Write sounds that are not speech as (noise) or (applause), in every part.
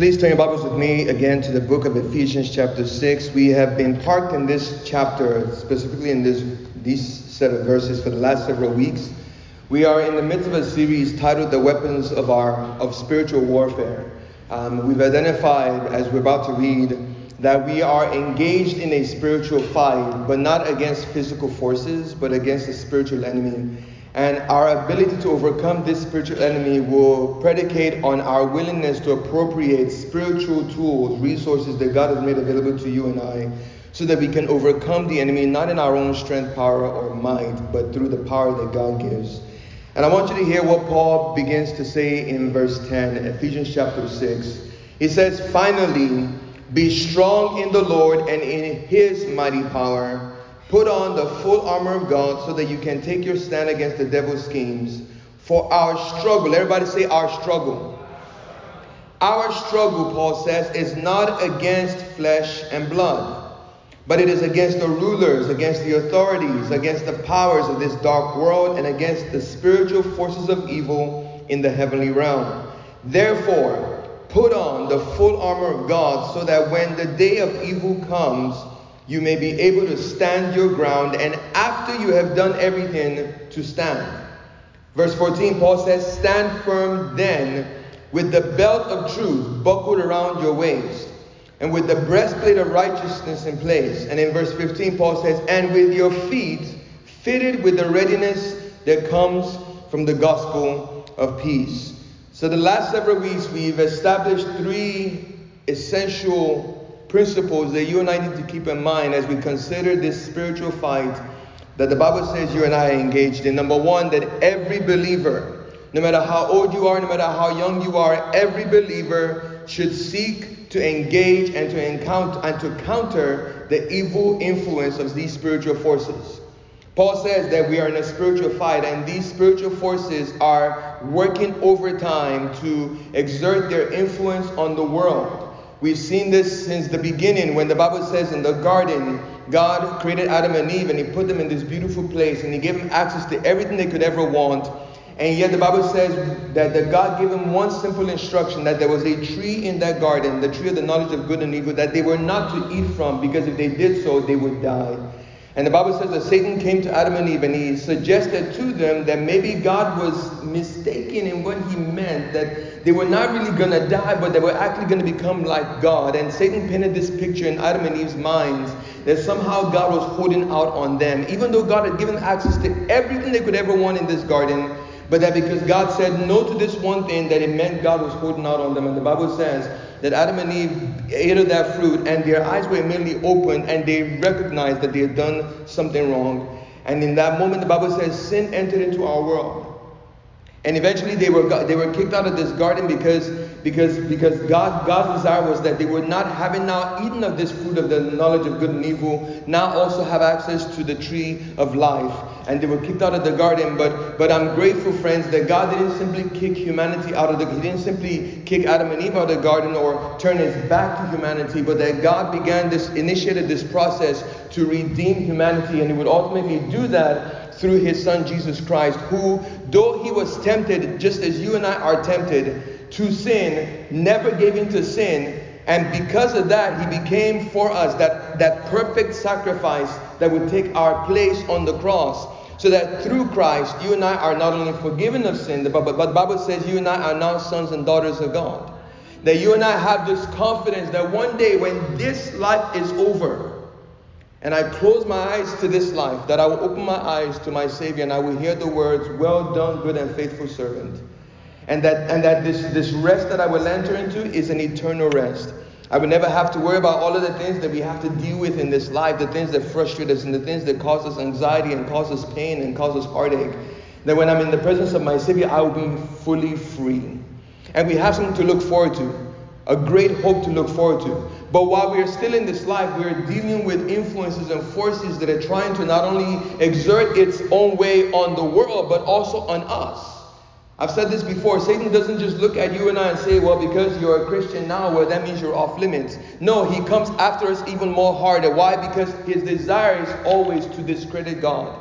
Please turn your Bibles with me again to the book of Ephesians, chapter 6. We have been parked in this chapter, specifically in this, these set of verses, for the last several weeks. We are in the midst of a series titled The Weapons of, our, of Spiritual Warfare. Um, we've identified, as we're about to read, that we are engaged in a spiritual fight, but not against physical forces, but against a spiritual enemy. And our ability to overcome this spiritual enemy will predicate on our willingness to appropriate spiritual tools, resources that God has made available to you and I, so that we can overcome the enemy not in our own strength, power, or might, but through the power that God gives. And I want you to hear what Paul begins to say in verse 10, Ephesians chapter 6. He says, Finally, be strong in the Lord and in his mighty power. Put on the full armor of God so that you can take your stand against the devil's schemes. For our struggle, everybody say our struggle. Our struggle, Paul says, is not against flesh and blood, but it is against the rulers, against the authorities, against the powers of this dark world, and against the spiritual forces of evil in the heavenly realm. Therefore, put on the full armor of God so that when the day of evil comes, you may be able to stand your ground, and after you have done everything, to stand. Verse 14, Paul says, Stand firm then with the belt of truth buckled around your waist, and with the breastplate of righteousness in place. And in verse 15, Paul says, And with your feet fitted with the readiness that comes from the gospel of peace. So, the last several weeks, we've established three essential principles that you and I need to keep in mind as we consider this spiritual fight that the Bible says you and I are engaged in. Number one, that every believer, no matter how old you are, no matter how young you are, every believer should seek to engage and to encounter and to counter the evil influence of these spiritual forces. Paul says that we are in a spiritual fight, and these spiritual forces are working overtime to exert their influence on the world. We've seen this since the beginning when the Bible says in the garden, God created Adam and Eve and He put them in this beautiful place and He gave them access to everything they could ever want. And yet the Bible says that God gave them one simple instruction that there was a tree in that garden, the tree of the knowledge of good and evil, that they were not to eat from because if they did so, they would die. And the Bible says that Satan came to Adam and Eve and he suggested to them that maybe God was mistaken in what he meant, that they were not really going to die, but they were actually going to become like God. And Satan painted this picture in Adam and Eve's minds that somehow God was holding out on them, even though God had given access to everything they could ever want in this garden. But that because God said no to this one thing, that it meant God was holding out on them. And the Bible says that Adam and Eve ate of that fruit, and their eyes were immediately opened, and they recognized that they had done something wrong. And in that moment, the Bible says sin entered into our world. And eventually they were, they were kicked out of this garden because, because, because God, God's desire was that they would not, having now eaten of this fruit of the knowledge of good and evil, now also have access to the tree of life. And they were kicked out of the garden. But, but I'm grateful, friends, that God didn't simply kick humanity out of the He didn't simply kick Adam and Eve out of the garden or turn his back to humanity, but that God began this, initiated this process to redeem humanity. And he would ultimately do that through his son Jesus Christ, who, though he was tempted just as you and I are tempted to sin, never gave in to sin. And because of that, he became for us that, that perfect sacrifice that would take our place on the cross. So that through Christ, you and I are not only forgiven of sin, but, but, but the Bible says you and I are now sons and daughters of God. That you and I have this confidence that one day when this life is over, and I close my eyes to this life, that I will open my eyes to my Savior and I will hear the words, Well done, good and faithful servant. And that, and that this, this rest that I will enter into is an eternal rest. I will never have to worry about all of the things that we have to deal with in this life, the things that frustrate us and the things that cause us anxiety and cause us pain and cause us heartache. That when I'm in the presence of my Savior, I will be fully free. And we have something to look forward to, a great hope to look forward to. But while we are still in this life, we are dealing with influences and forces that are trying to not only exert its own way on the world, but also on us. I've said this before Satan doesn't just look at you and I and say, well, because you're a Christian now, well, that means you're off limits. No, he comes after us even more harder. Why? Because his desire is always to discredit God.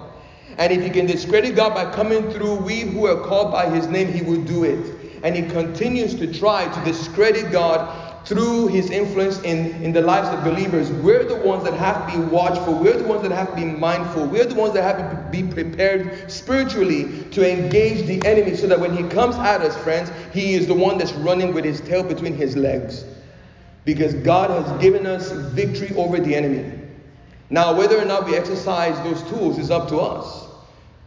And if he can discredit God by coming through we who are called by his name, he will do it. And he continues to try to discredit God through his influence in, in the lives of believers, we're the ones that have to be watchful. We're the ones that have to be mindful. We're the ones that have to be prepared spiritually to engage the enemy so that when he comes at us, friends, he is the one that's running with his tail between his legs. Because God has given us victory over the enemy. Now, whether or not we exercise those tools is up to us.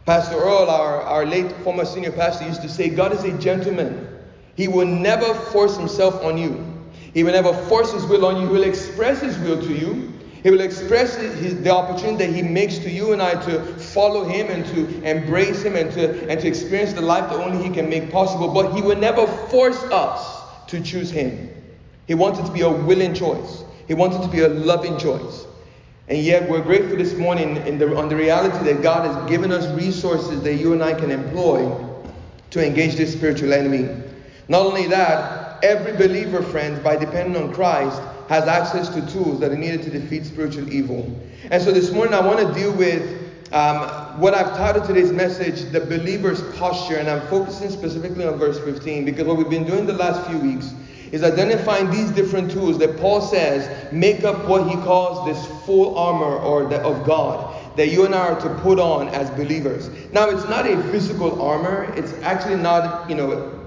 Pastor Earl, our, our late former senior pastor, used to say, God is a gentleman. He will never force himself on you. He will never force his will on you. He will express his will to you. He will express his, the opportunity that he makes to you and I to follow him and to embrace him and to, and to experience the life that only he can make possible. But he will never force us to choose him. He wants it to be a willing choice. He wants it to be a loving choice. And yet, we're grateful this morning the, on the reality that God has given us resources that you and I can employ to engage this spiritual enemy. Not only that, every believer, friends, by depending on Christ, has access to tools that are needed to defeat spiritual evil. And so this morning, I want to deal with um, what I've titled today's message, The Believer's Posture. And I'm focusing specifically on verse 15 because what we've been doing the last few weeks is identifying these different tools that Paul says make up what he calls this full armor or the, of God that you and I are to put on as believers. Now, it's not a physical armor. It's actually not, you know,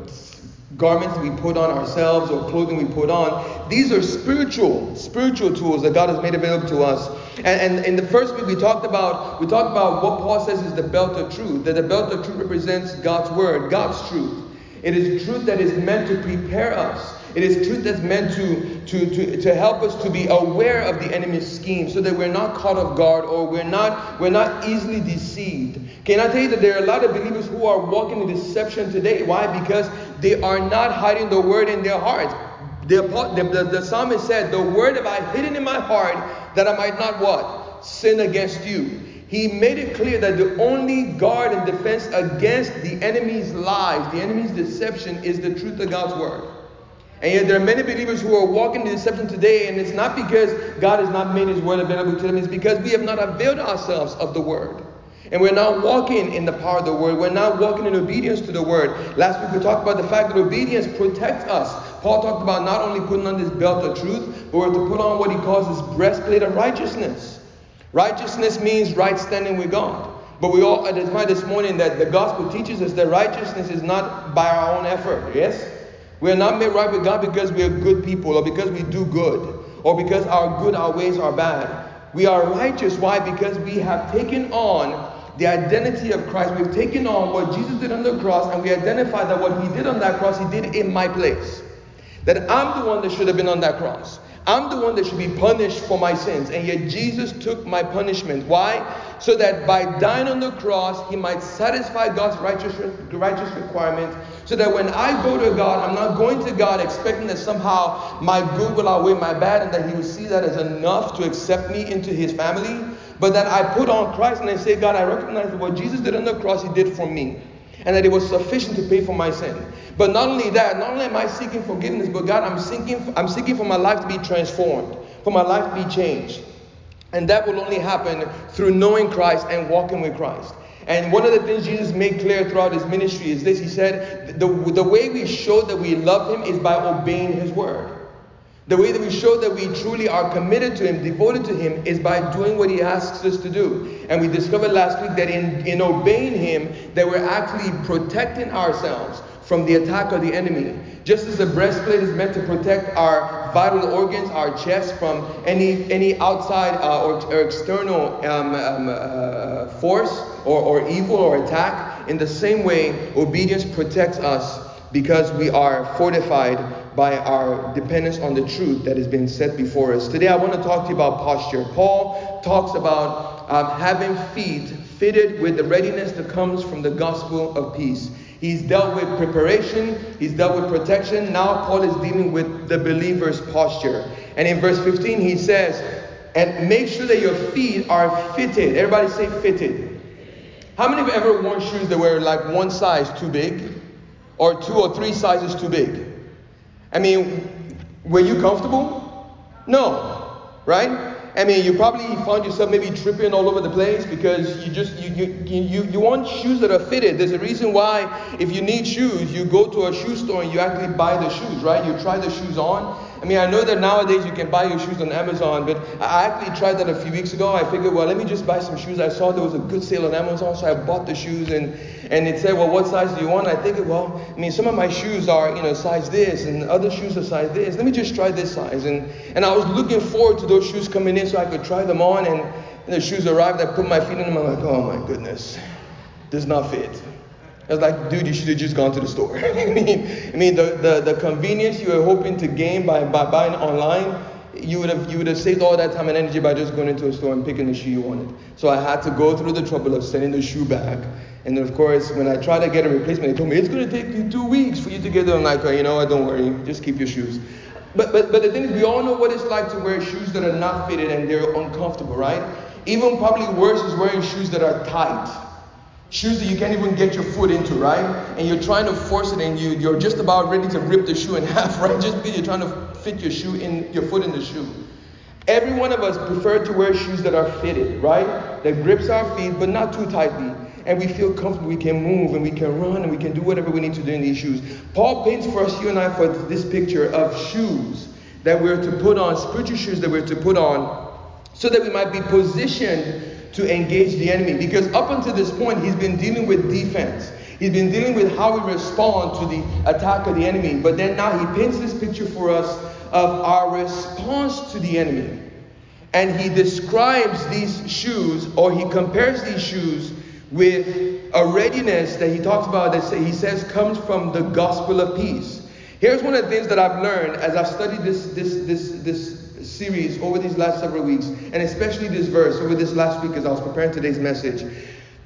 garments we put on ourselves or clothing we put on. These are spiritual, spiritual tools that God has made available to us. And, and in the first week we talked about we talked about what Paul says is the belt of truth. That the belt of truth represents God's word, God's truth. It is truth that is meant to prepare us it is truth that's meant to, to, to, to help us to be aware of the enemy's scheme so that we're not caught off guard or we're not, we're not easily deceived. Can I tell you that there are a lot of believers who are walking in deception today? Why? Because they are not hiding the word in their hearts. The, the, the, the psalmist said, The word have I hidden in my heart that I might not what? Sin against you. He made it clear that the only guard and defense against the enemy's lies, the enemy's deception, is the truth of God's word. And yet there are many believers who are walking in deception today, and it's not because God has not made his word available to them, it's because we have not availed ourselves of the word. And we're not walking in the power of the word. We're not walking in obedience to the word. Last week we talked about the fact that obedience protects us. Paul talked about not only putting on this belt of truth, but we're to put on what he calls this breastplate of righteousness. Righteousness means right standing with God. But we all identified this morning that the gospel teaches us that righteousness is not by our own effort. Yes? We are not made right with God because we are good people or because we do good or because our good our ways are bad. We are righteous. Why? Because we have taken on the identity of Christ. We've taken on what Jesus did on the cross and we identify that what he did on that cross, he did in my place. That I'm the one that should have been on that cross. I'm the one that should be punished for my sins. And yet Jesus took my punishment. Why? So that by dying on the cross, he might satisfy God's righteous, righteous requirement. So that when I go to God, I'm not going to God expecting that somehow my good will outweigh my bad and that he will see that as enough to accept me into his family. But that I put on Christ and I say, God, I recognize that what Jesus did on the cross, he did for me. And that it was sufficient to pay for my sin. But not only that, not only am I seeking forgiveness, but God, I'm seeking, I'm seeking for my life to be transformed, for my life to be changed. And that will only happen through knowing Christ and walking with Christ. And one of the things Jesus made clear throughout his ministry is this He said, the, the way we show that we love him is by obeying his word. The way that we show that we truly are committed to him, devoted to him, is by doing what he asks us to do. And we discovered last week that in, in obeying him, that we're actually protecting ourselves from the attack of the enemy. Just as the breastplate is meant to protect our vital organs, our chest, from any, any outside uh, or, or, external um, um, uh, force or, or evil or attack, in the same way, obedience protects us because we are fortified by our dependence on the truth that has been set before us. Today, I want to talk to you about posture. Paul talks about um, having feet fitted with the readiness that comes from the gospel of peace. He's dealt with preparation, he's dealt with protection. Now, Paul is dealing with the believer's posture. And in verse 15, he says, And make sure that your feet are fitted. Everybody say fitted. How many have you ever worn shoes that were like one size too big? Or two or three sizes too big? I mean, were you comfortable? No, right? I mean, you probably found yourself maybe tripping all over the place because you just you you you, you want shoes that are fitted. There's a reason why if you need shoes, you go to a shoe store and you actually buy the shoes, right? You try the shoes on. I mean, I know that nowadays you can buy your shoes on Amazon, but I actually tried that a few weeks ago. I figured, well, let me just buy some shoes. I saw there was a good sale on Amazon, so I bought the shoes, and, and it said, well, what size do you want? I think, well, I mean, some of my shoes are, you know, size this, and other shoes are size this. Let me just try this size. And, and I was looking forward to those shoes coming in so I could try them on, and, and the shoes arrived. I put my feet in them. I'm like, oh my goodness, does not fit. I was like, dude, you should have just gone to the store. (laughs) I mean, the, the, the convenience you were hoping to gain by, by buying online, you would have you would have saved all that time and energy by just going into a store and picking the shoe you wanted. So I had to go through the trouble of sending the shoe back. And then of course, when I tried to get a replacement, they told me it's going to take you two weeks for you to get them. I'm like, oh, you know what? Don't worry, just keep your shoes. But but but the thing is, we all know what it's like to wear shoes that are not fitted and they're uncomfortable, right? Even probably worse is wearing shoes that are tight. Shoes that you can't even get your foot into, right? And you're trying to force it and you, you're just about ready to rip the shoe in (laughs) half, right? Just because you're trying to fit your shoe in your foot in the shoe. Every one of us prefer to wear shoes that are fitted, right? That grips our feet, but not too tightly. And we feel comfortable, we can move and we can run and we can do whatever we need to do in these shoes. Paul paints for us, you and I, for this picture of shoes that we're to put on, spiritual shoes that we're to put on, so that we might be positioned to engage the enemy. Because up until this point, he's been dealing with defense. He's been dealing with how we respond to the attack of the enemy. But then now he paints this picture for us of our response to the enemy. And he describes these shoes, or he compares these shoes with a readiness that he talks about that he says comes from the gospel of peace. Here's one of the things that I've learned as I've studied this, this, this, this series over these last several weeks, and especially this verse over this last week as I was preparing today's message.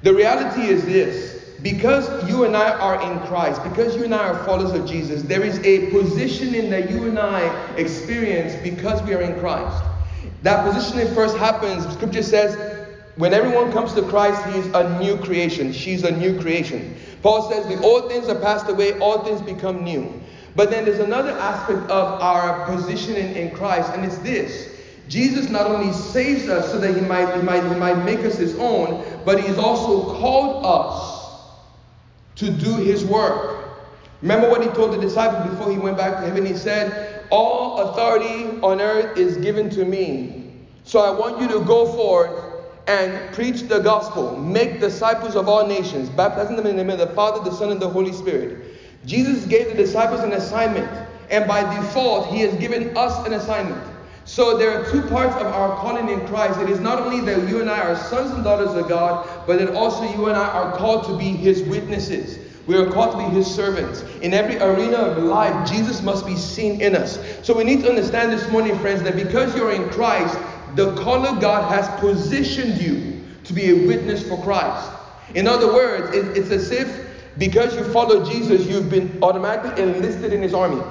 The reality is this because you and I are in Christ, because you and I are followers of Jesus, there is a positioning that you and I experience because we are in Christ. That positioning first happens, scripture says, when everyone comes to Christ, he is a new creation. She's a new creation. Paul says, the old things are passed away, all things become new. But then there's another aspect of our positioning in Christ, and it's this. Jesus not only saves us so that he might, he might, he might make us his own, but he's also called us to do his work. Remember what he told the disciples before he went back to heaven? He said, All authority on earth is given to me. So I want you to go forth and preach the gospel, make disciples of all nations, baptizing them in the name of the Father, the Son, and the Holy Spirit. Jesus gave the disciples an assignment, and by default, He has given us an assignment. So there are two parts of our calling in Christ. It is not only that you and I are sons and daughters of God, but that also you and I are called to be His witnesses. We are called to be His servants. In every arena of life, Jesus must be seen in us. So we need to understand this morning, friends, that because you're in Christ, the call of God has positioned you to be a witness for Christ. In other words, it's as if because you follow Jesus, you've been automatically enlisted in his army.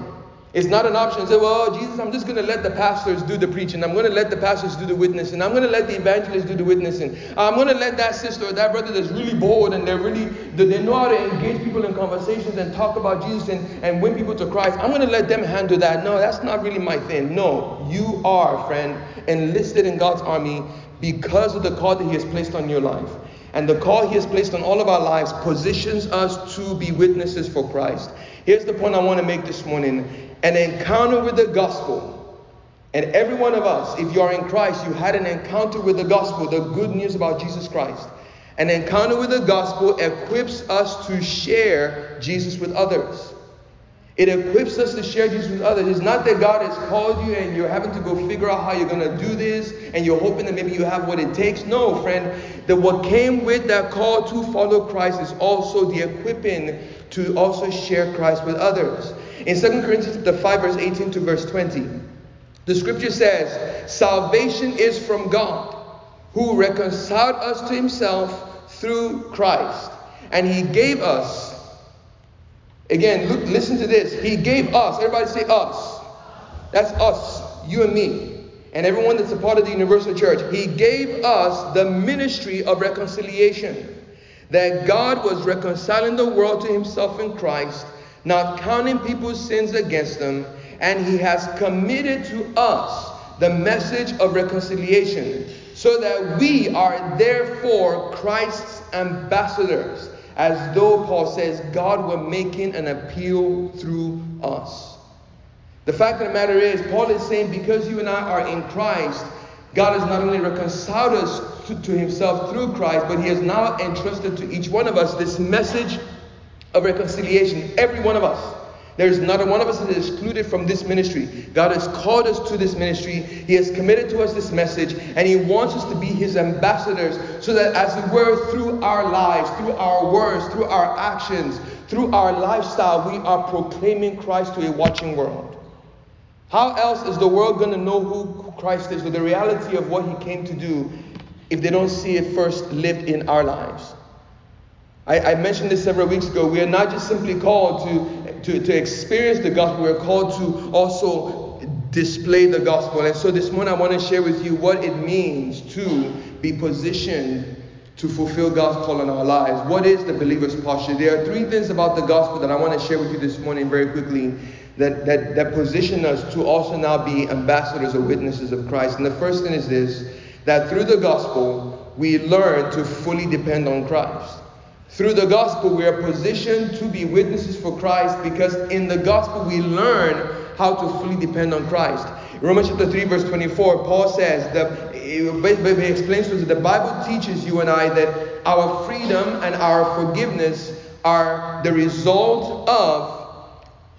It's not an option. Say, well, Jesus, I'm just going to let the pastors do the preaching. I'm going to let the pastors do the witnessing. I'm going to let the evangelists do the witnessing. I'm going to let that sister or that brother that's really bold and they're really, they know how to engage people in conversations and talk about Jesus and, and win people to Christ. I'm going to let them handle that. No, that's not really my thing. No, you are, friend, enlisted in God's army because of the call that He has placed on your life. And the call He has placed on all of our lives positions us to be witnesses for Christ. Here's the point I want to make this morning an encounter with the gospel. And every one of us, if you are in Christ, you had an encounter with the gospel, the good news about Jesus Christ. An encounter with the gospel equips us to share Jesus with others. It equips us to share Jesus with others. It's not that God has called you and you're having to go figure out how you're going to do this and you're hoping that maybe you have what it takes. No, friend, that what came with that call to follow Christ is also the equipping to also share Christ with others. In 2 Corinthians 5, verse 18 to verse 20, the scripture says, Salvation is from God, who reconciled us to himself through Christ. And he gave us Again, look, listen to this. He gave us, everybody say us. That's us, you and me, and everyone that's a part of the universal church. He gave us the ministry of reconciliation. That God was reconciling the world to himself in Christ, not counting people's sins against them, and he has committed to us the message of reconciliation, so that we are therefore Christ's ambassadors as though Paul says God were making an appeal through us. The fact of the matter is, Paul is saying because you and I are in Christ, God has not only reconciled us to, to himself through Christ, but he has now entrusted to each one of us this message of reconciliation. Every one of us. There is not a one of us that is excluded from this ministry. God has called us to this ministry. He has committed to us this message, and He wants us to be His ambassadors so that, as it were, through our lives, through our words, through our actions, through our lifestyle, we are proclaiming Christ to a watching world. How else is the world going to know who Christ is or the reality of what He came to do if they don't see it first lived in our lives? I, I mentioned this several weeks ago. We are not just simply called to to, to experience the gospel, we're called to also display the gospel. And so this morning I want to share with you what it means to be positioned to fulfill God's call in our lives. What is the believer's posture? There are three things about the gospel that I want to share with you this morning very quickly that, that, that position us to also now be ambassadors or witnesses of Christ. And the first thing is this that through the gospel, we learn to fully depend on Christ. Through the gospel, we are positioned to be witnesses for Christ because in the gospel we learn how to fully depend on Christ. Romans chapter 3, verse 24, Paul says that he explains to us that the Bible teaches you and I that our freedom and our forgiveness are the result of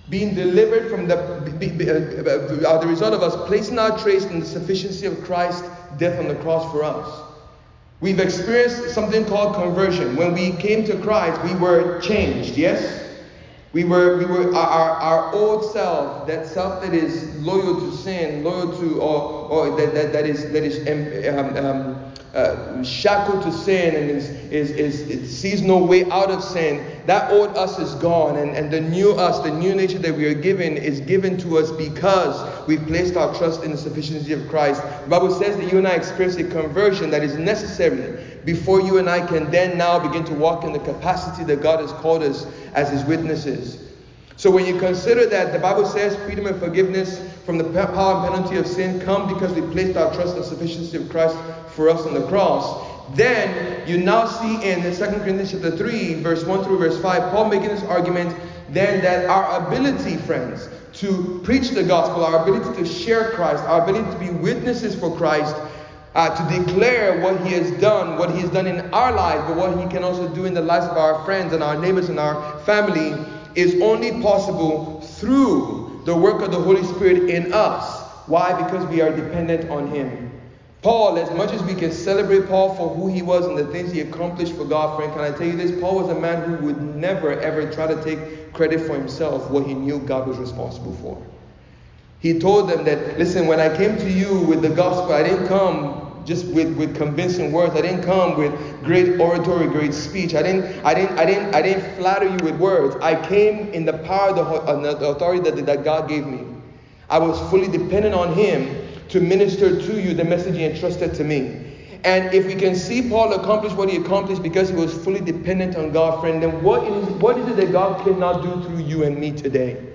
being delivered from the uh, uh, the result of us placing our trust in the sufficiency of Christ's death on the cross for us. We've experienced something called conversion. When we came to Christ, we were changed, yes? We were, we were our, our old self, that self that is loyal to sin, loyal to, or, or that, that, that is, that is um, um, uh, shackled to sin and is, is, is, is, sees no way out of sin, that old us is gone. And, and the new us, the new nature that we are given, is given to us because we've placed our trust in the sufficiency of Christ. The Bible says that you and I experience a conversion that is necessary before you and I can then now begin to walk in the capacity that God has called us as His witnesses. So when you consider that the Bible says freedom and forgiveness from the power and penalty of sin come because we placed our trust in the sufficiency of Christ for us on the cross. Then you now see in 2 Corinthians chapter 3, verse 1 through verse 5, Paul making this argument then that our ability, friends, to preach the gospel, our ability to share Christ, our ability to be witnesses for Christ, uh, to declare what he has done, what he has done in our lives, but what he can also do in the lives of our friends and our neighbors and our family, is only possible through the work of the Holy Spirit in us. Why? Because we are dependent on him. Paul, as much as we can celebrate Paul for who he was and the things he accomplished for God, friend, can I tell you this? Paul was a man who would never ever try to take credit for himself what he knew God was responsible for. He told them that, listen, when I came to you with the gospel, I didn't come just with, with convincing words. I didn't come with great oratory, great speech. I didn't, I didn't, I didn't, I didn't flatter you with words. I came in the power of the, uh, the authority that, that God gave me. I was fully dependent on Him to minister to you the message he entrusted to me. And if we can see Paul accomplish what he accomplished because he was fully dependent on God, friend, then what is, what is it that God cannot do through you and me today?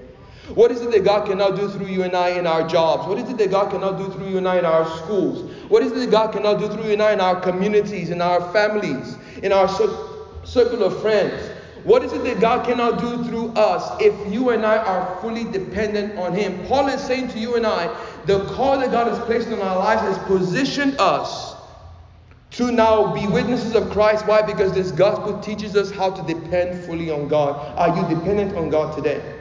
What is it that God cannot do through you and I in our jobs? What is it that God cannot do through you and I in our schools? What is it that God cannot do through you and I in our communities, in our families, in our circle of friends? What is it that God cannot do through us if you and I are fully dependent on Him? Paul is saying to you and I, the call that God has placed on our lives has positioned us to now be witnesses of Christ. Why? Because this gospel teaches us how to depend fully on God. Are you dependent on God today?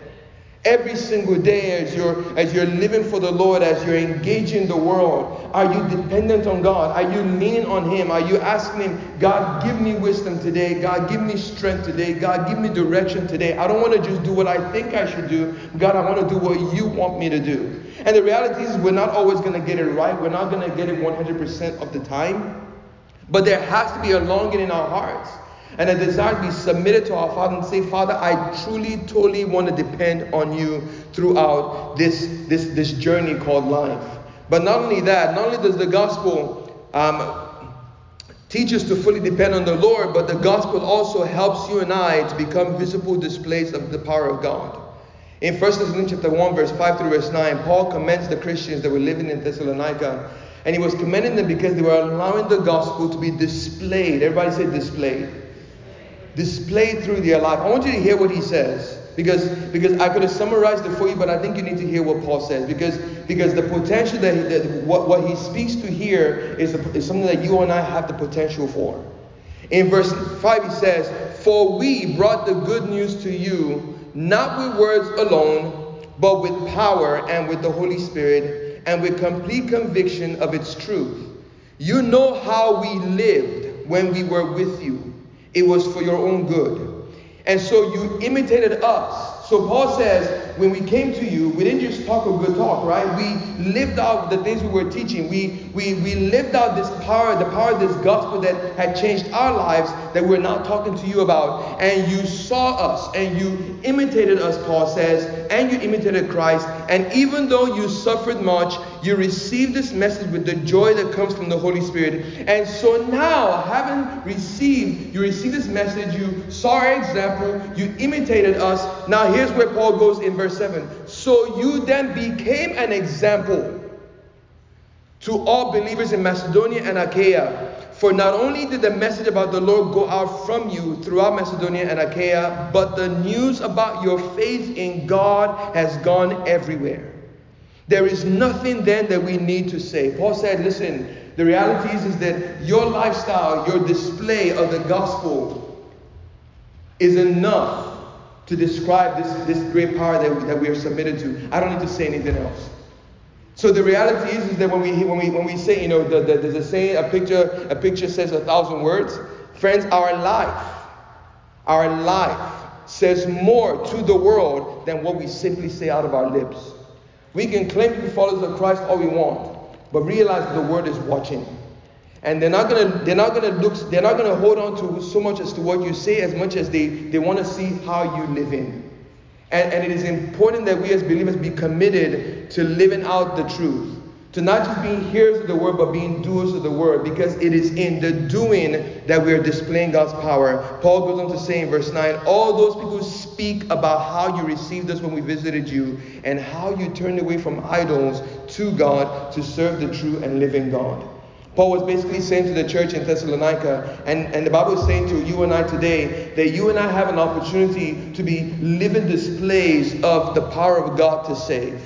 Every single day, as you're as you're living for the Lord, as you're engaging the world, are you dependent on God? Are you leaning on Him? Are you asking Him, God, give me wisdom today? God, give me strength today? God, give me direction today? I don't want to just do what I think I should do. God, I want to do what you want me to do. And the reality is, we're not always going to get it right. We're not going to get it 100% of the time. But there has to be a longing in our hearts and a desire to be submitted to our Father and say, Father, I truly, totally want to depend on you throughout this, this, this journey called life. But not only that, not only does the gospel um, teach us to fully depend on the Lord, but the gospel also helps you and I to become visible displays of the power of God. In 1 Thessalonians chapter 1, verse 5 through verse 9, Paul commends the Christians that were living in Thessalonica. And he was commending them because they were allowing the gospel to be displayed. Everybody say displayed displayed through their life. I want you to hear what he says. Because, because I could have summarized it for you, but I think you need to hear what Paul says. Because, because the potential that, he, that what, what he speaks to here is, is something that you and I have the potential for. In verse 5, he says, For we brought the good news to you, not with words alone, but with power and with the Holy Spirit, and with complete conviction of its truth. You know how we lived when we were with you. It was for your own good. And so you imitated us so Paul says, when we came to you, we didn't just talk a good talk, right? We lived out the things we were teaching. We, we, we lived out this power, the power of this gospel that had changed our lives that we're now talking to you about. And you saw us and you imitated us, Paul says, and you imitated Christ. And even though you suffered much, you received this message with the joy that comes from the Holy Spirit. And so now, having received, you received this message, you saw our example, you imitated us. Now here's where Paul goes in verse 7. So you then became an example to all believers in Macedonia and Achaia. For not only did the message about the Lord go out from you throughout Macedonia and Achaia, but the news about your faith in God has gone everywhere. There is nothing then that we need to say. Paul said, listen, the reality is, is that your lifestyle, your display of the gospel is enough to describe this, this great power that, that we are submitted to. I don't need to say anything else. So the reality is, is that when we, when, we, when we say, you know, the, the, there's a saying, a picture, a picture says a thousand words. Friends, our life, our life says more to the world than what we simply say out of our lips. We can claim to be followers of Christ all we want, but realize the world is watching. And they're not gonna they're not gonna look they're not gonna hold on to so much as to what you say as much as they, they want to see how you live in. And, and it is important that we as believers be committed to living out the truth. To not just being hearers of the word, but being doers of the word, because it is in the doing that we are displaying God's power. Paul goes on to say in verse 9, all those people who speak about how you received us when we visited you, and how you turned away from idols to God to serve the true and living God. Paul was basically saying to the church in Thessalonica, and, and the Bible is saying to you and I today, that you and I have an opportunity to be living displays of the power of God to save.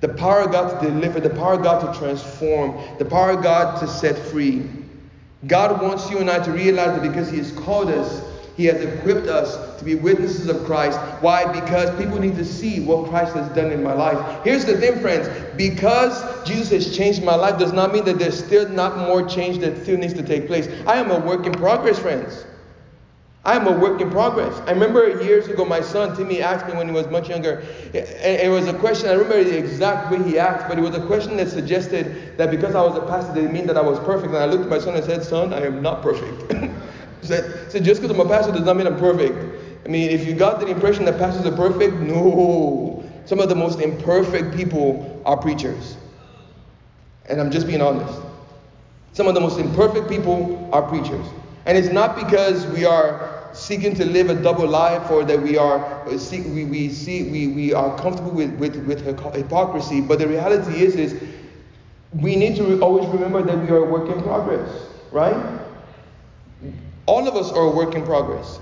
The power of God to deliver, the power of God to transform, the power of God to set free. God wants you and I to realize that because He has called us, He has equipped us to be witnesses of Christ. Why? Because people need to see what Christ has done in my life. Here's the thing, friends. Because Jesus has changed my life does not mean that there's still not more change that still needs to take place. I am a work in progress, friends. I am a work in progress. I remember years ago, my son Timmy asked me when he was much younger. It was a question, I remember the exact way he asked, but it was a question that suggested that because I was a pastor, didn't mean that I was perfect. And I looked at my son and said, Son, I am not perfect. (laughs) said, said, Just because I'm a pastor does not mean I'm perfect. I mean, if you got the impression that pastors are perfect, no. Some of the most imperfect people are preachers. And I'm just being honest. Some of the most imperfect people are preachers. And it's not because we are seeking to live a double life or that we are uh, we, we see we, we are comfortable with, with, with hypocrisy, but the reality is is we need to always remember that we are a work in progress, right? All of us are a work in progress.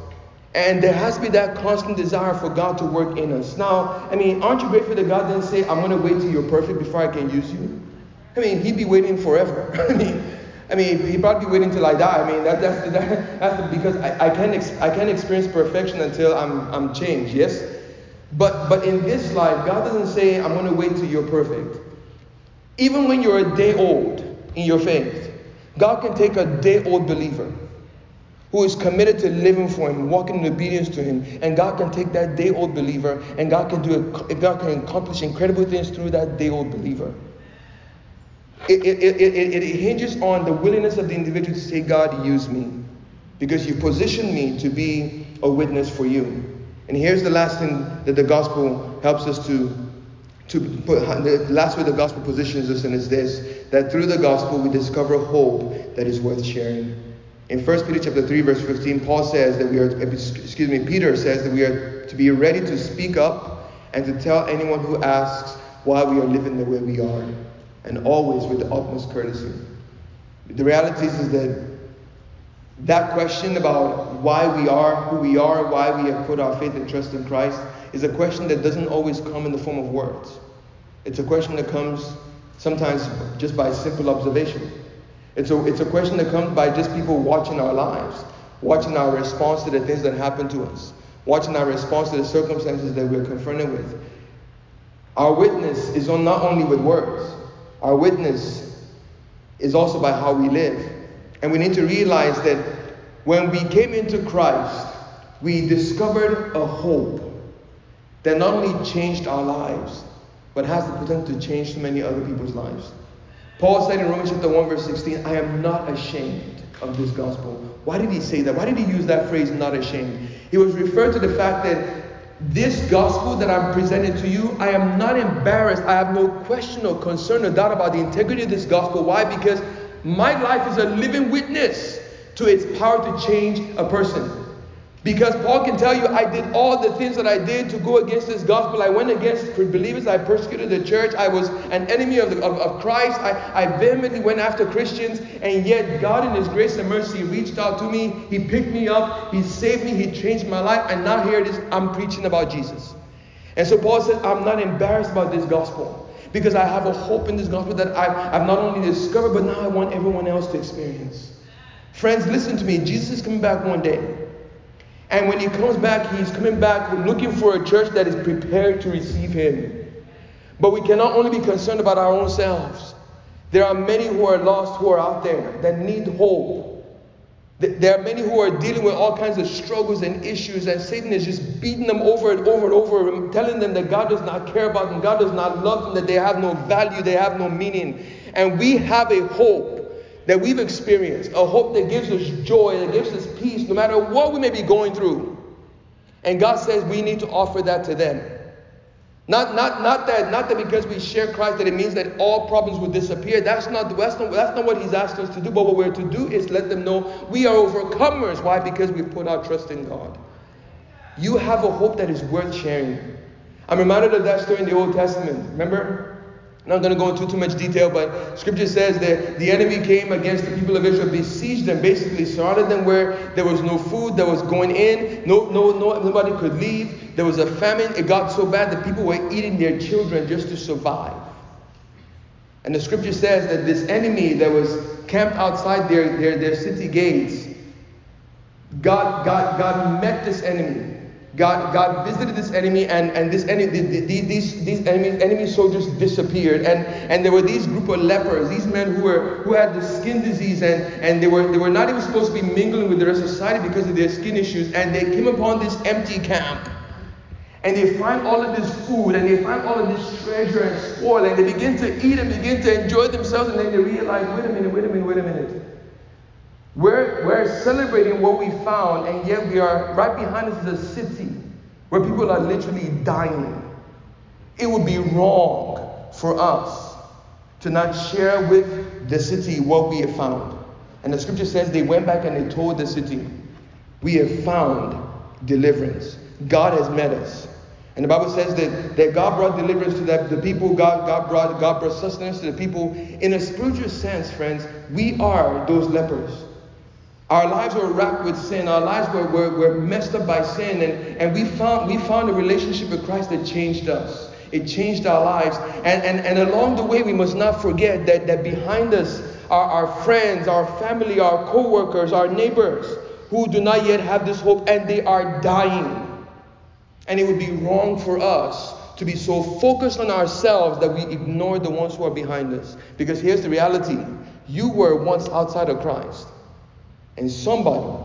And there has to be that constant desire for God to work in us. Now, I mean, aren't you grateful that God didn't say, I'm going to wait till you're perfect before I can use you? I mean, He'd be waiting forever. (laughs) I mean, I mean, he'd probably be waiting till I die. I mean, that, that's, (laughs) that, that's the, because I, I, can't ex, I can't experience perfection until I'm, I'm changed, yes? But, but in this life, God doesn't say, I'm going to wait till you're perfect. Even when you're a day old in your faith, God can take a day old believer who is committed to living for him, walking in obedience to him. And God can take that day old believer and God can do God can accomplish incredible things through that day old believer. It, it, it, it, hinges on the willingness of the individual to say, God, use me. Because you position me to be a witness for you. And here's the last thing that the gospel helps us to, to put, the last way the gospel positions us in is this, that through the gospel we discover hope that is worth sharing. In 1 Peter chapter 3, verse 15, Paul says that we are, excuse me, Peter says that we are to be ready to speak up and to tell anyone who asks why we are living the way we are, and always with the utmost courtesy. The reality is, is that that question about why we are who we are, why we have put our faith and trust in Christ, is a question that doesn't always come in the form of words. It's a question that comes sometimes just by simple observation. It's a, it's a question that comes by just people watching our lives, watching our response to the things that happen to us, watching our response to the circumstances that we're confronted with. Our witness is on not only with words, our witness is also by how we live. And we need to realize that when we came into Christ, we discovered a hope that not only changed our lives, but has the potential to change so many other people's lives. Paul said in Romans chapter 1, verse 16, I am not ashamed of this gospel. Why did he say that? Why did he use that phrase, not ashamed? He was referring to the fact that this gospel that I'm presenting to you, I am not embarrassed. I have no question or concern or doubt about the integrity of this gospel. Why? Because my life is a living witness to its power to change a person. Because Paul can tell you, I did all the things that I did to go against this gospel. I went against believers. I persecuted the church. I was an enemy of, the, of, of, Christ. I, I vehemently went after Christians. And yet, God, in His grace and mercy, reached out to me. He picked me up. He saved me. He changed my life. And now here it is. I'm preaching about Jesus. And so Paul said, I'm not embarrassed about this gospel because I have a hope in this gospel that I've, I've not only discovered, but now I want everyone else to experience. Friends, listen to me. Jesus is coming back one day. And when he comes back, he's coming back looking for a church that is prepared to receive him. But we cannot only be concerned about our own selves. There are many who are lost who are out there that need hope. There are many who are dealing with all kinds of struggles and issues, and Satan is just beating them over and over and over, telling them that God does not care about them, God does not love them, that they have no value, they have no meaning. And we have a hope that we've experienced, a hope that gives us joy, that gives us peace, matter what we may be going through. And God says we need to offer that to them. Not, not, not, that, not that because we share Christ that it means that all problems will disappear. That's not, that's, not, that's not what He's asked us to do. But what we're to do is let them know we are overcomers. Why? Because we put our trust in God. You have a hope that is worth sharing. I'm reminded of that story in the Old Testament. Remember? I'm not going to go into too much detail, but scripture says that the enemy came against the people of Israel, besieged them, basically surrounded them where there was no food that was going in, no, no, no, nobody could leave. There was a famine. It got so bad that people were eating their children just to survive. And the scripture says that this enemy that was camped outside their, their, their city gates, God, God, God met this enemy God, God visited this enemy, and, and this enemy, these, these enemy, enemy soldiers disappeared. And, and there were these group of lepers, these men who were who had the skin disease, and, and they were they were not even supposed to be mingling with the rest of society because of their skin issues. And they came upon this empty camp. And they find all of this food and they find all of this treasure and spoil, and they begin to eat and begin to enjoy themselves, and then they realize, wait a minute, wait a minute, wait a minute. We're, we're celebrating what we found, and yet we are right behind us is a city where people are literally dying. It would be wrong for us to not share with the city what we have found. And the scripture says they went back and they told the city, We have found deliverance. God has met us. And the Bible says that, that God brought deliverance to the, the people, God, God, brought, God brought sustenance to the people. In a spiritual sense, friends, we are those lepers. Our lives were wrapped with sin. Our lives were, were, were messed up by sin. And, and we, found, we found a relationship with Christ that changed us. It changed our lives. And, and, and along the way, we must not forget that, that behind us are our friends, our family, our co workers, our neighbors who do not yet have this hope and they are dying. And it would be wrong for us to be so focused on ourselves that we ignore the ones who are behind us. Because here's the reality you were once outside of Christ and somebody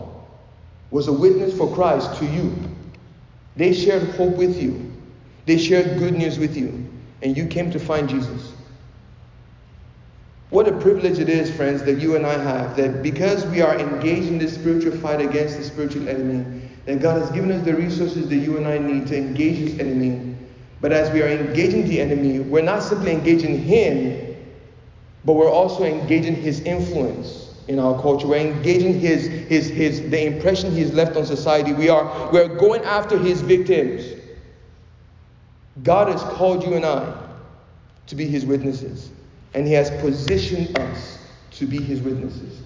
was a witness for Christ to you. They shared hope with you, they shared good news with you, and you came to find Jesus. What a privilege it is, friends, that you and I have, that because we are engaged in this spiritual fight against the spiritual enemy, that God has given us the resources that you and I need to engage this enemy. But as we are engaging the enemy, we're not simply engaging him, but we're also engaging his influence in our culture. We're engaging his, his, his, the impression he's left on society. We are, we're going after his victims. God has called you and I to be his witnesses, and he has positioned us to be his witnesses.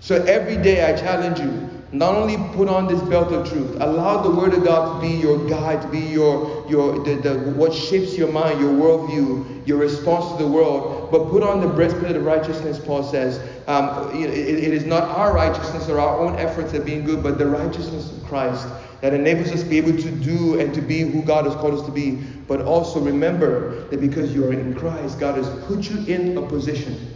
So every day I challenge you, not only put on this belt of truth, allow the Word of God to be your guide, to be your, your the, the, what shapes your mind, your worldview, your response to the world, but put on the breastplate of righteousness, Paul says. Um, it, it is not our righteousness or our own efforts at being good, but the righteousness of Christ that enables us to be able to do and to be who God has called us to be. But also remember that because you are in Christ, God has put you in a position,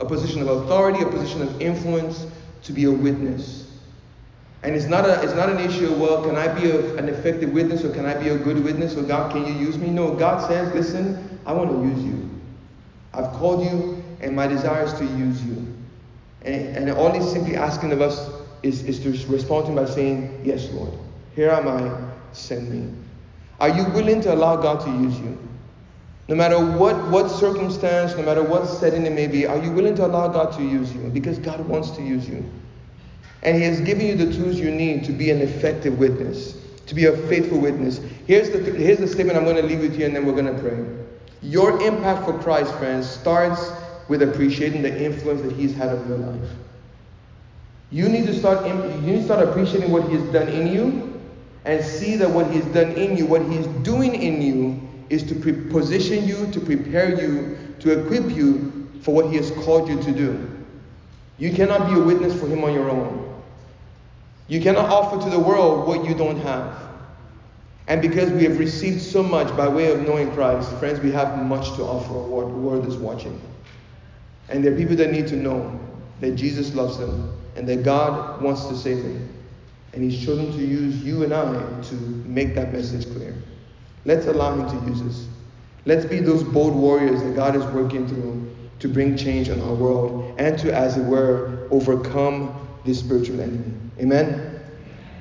a position of authority, a position of influence to be a witness. And it's not, a, it's not an issue of, well, can I be a, an effective witness or can I be a good witness or God, can you use me? No, God says, listen, I want to use you. I've called you and my desire is to use you. And, and all he's simply asking of us is, is to respond to him by saying, Yes, Lord, here am I, send me. Are you willing to allow God to use you? No matter what, what circumstance, no matter what setting it may be, are you willing to allow God to use you? Because God wants to use you. And He has given you the tools you need to be an effective witness, to be a faithful witness. Here's the, th- here's the statement I'm going to leave with you, and then we're going to pray. Your impact for Christ, friends, starts with appreciating the influence that He's had on your life. You need to start you need to start appreciating what He has done in you, and see that what He has done in you, what He is doing in you, is to pre- position you, to prepare you, to equip you for what He has called you to do. You cannot be a witness for Him on your own. You cannot offer to the world what you don't have. And because we have received so much by way of knowing Christ, friends, we have much to offer what the world is watching. And there are people that need to know that Jesus loves them and that God wants to save them. And He's chosen to use you and I to make that message clear. Let's allow Him to use us. Let's be those bold warriors that God is working through to bring change in our world and to, as it were, overcome this spiritual enemy. Amen.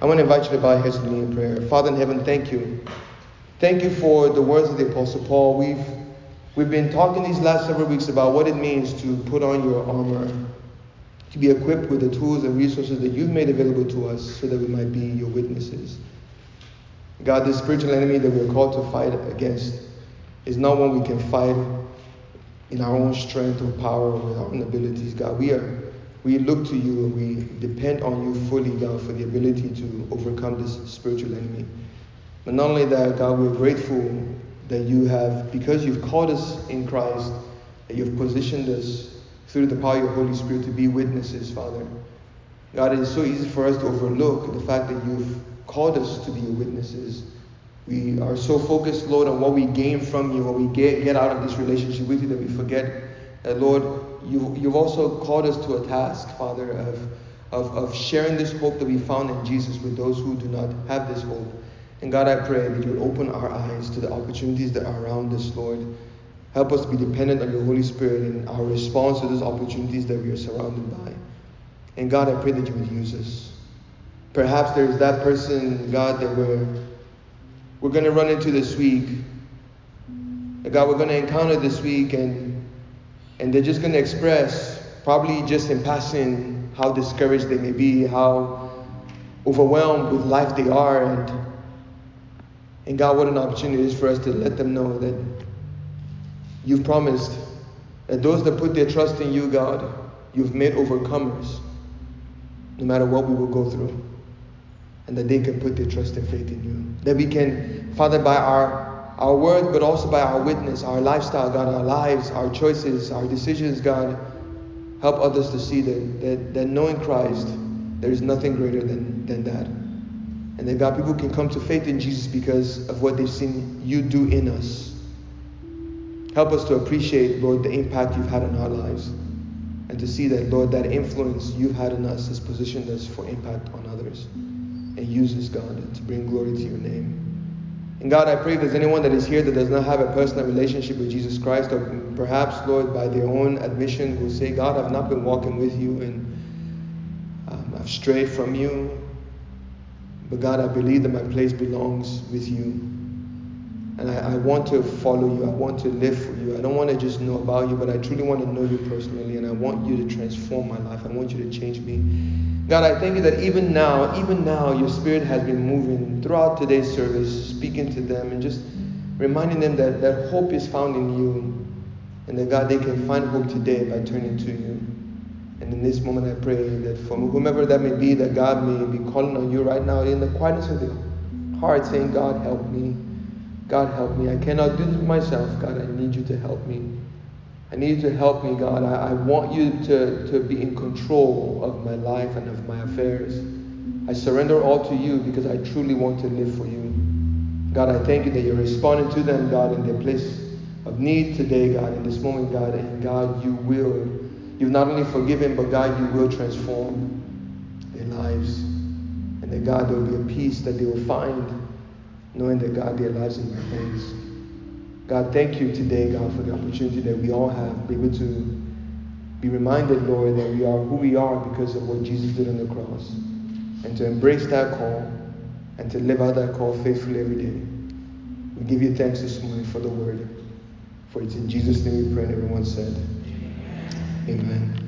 I want to invite you to bow your heads with me in prayer. Father in heaven, thank you. Thank you for the words of the Apostle Paul. We've we've been talking these last several weeks about what it means to put on your armor, to be equipped with the tools and resources that you've made available to us so that we might be your witnesses. God, this spiritual enemy that we're called to fight against is not one we can fight in our own strength or power or with our own abilities. God, we are we look to you and we depend on you fully, God, for the ability to overcome this spiritual enemy. But not only that, God, we're grateful that you have, because you've called us in Christ, that you've positioned us through the power of your Holy Spirit to be witnesses, Father. God, it is so easy for us to overlook the fact that you've called us to be witnesses. We are so focused, Lord, on what we gain from you, what we get, get out of this relationship with you, that we forget that, Lord, you, you've also called us to a task, Father, of, of, of sharing this hope that we found in Jesus with those who do not have this hope. And God, I pray that you would open our eyes to the opportunities that are around us, Lord. Help us to be dependent on your Holy Spirit in our response to those opportunities that we are surrounded by. And God, I pray that you would use us. Perhaps there's that person, God, that we're, we're going to run into this week. God, we're going to encounter this week, and, and they're just going to express, probably just in passing, how discouraged they may be, how overwhelmed with life they are. And, and God, what an opportunity it is for us to let them know that you've promised that those that put their trust in you, God, you've made overcomers, no matter what we will go through and that they can put their trust and faith in you. That we can, Father, by our, our word, but also by our witness, our lifestyle, God, our lives, our choices, our decisions, God, help others to see that, that, that knowing Christ, there is nothing greater than, than that. And that, God, people can come to faith in Jesus because of what they've seen you do in us. Help us to appreciate, Lord, the impact you've had on our lives. And to see that, Lord, that influence you've had on us has positioned us for impact on others and use this, God, to bring glory to your name. And God, I pray if there's anyone that is here that does not have a personal relationship with Jesus Christ, or perhaps, Lord, by their own admission will say, God, I've not been walking with you and um, I've strayed from you. But God, I believe that my place belongs with you. And I, I, want to follow you. I want to live for you. I don't want to just know about you, but I truly want to know you personally. And I want you to transform my life. I want you to change me. God, I thank you that even now, even now, your spirit has been moving throughout today's service, speaking to them and just reminding them that, that hope is found in you. And that God, they can find hope today by turning to you. And in this moment, I pray that for whomever that may be, that God may be calling on you right now in the quietness of their heart, saying, God, help me. God, help me. I cannot do this myself. God, I need you to help me. I need you to help me, God. I, I want you to, to be in control of my life and of my affairs. I surrender all to you because I truly want to live for you. God, I thank you that you're responding to them, God, in their place of need today, God, in this moment, God. And God, you will You've not only forgiven, but God, you will transform their lives. And that God, there will be a peace that they will find, knowing that God, their lives in your hands. God, thank you today, God, for the opportunity that we all have, be able to be reminded, Lord, that we are who we are because of what Jesus did on the cross. And to embrace that call and to live out that call faithfully every day. We give you thanks this morning for the word. For it's in Jesus' name we pray, and everyone said, Amen.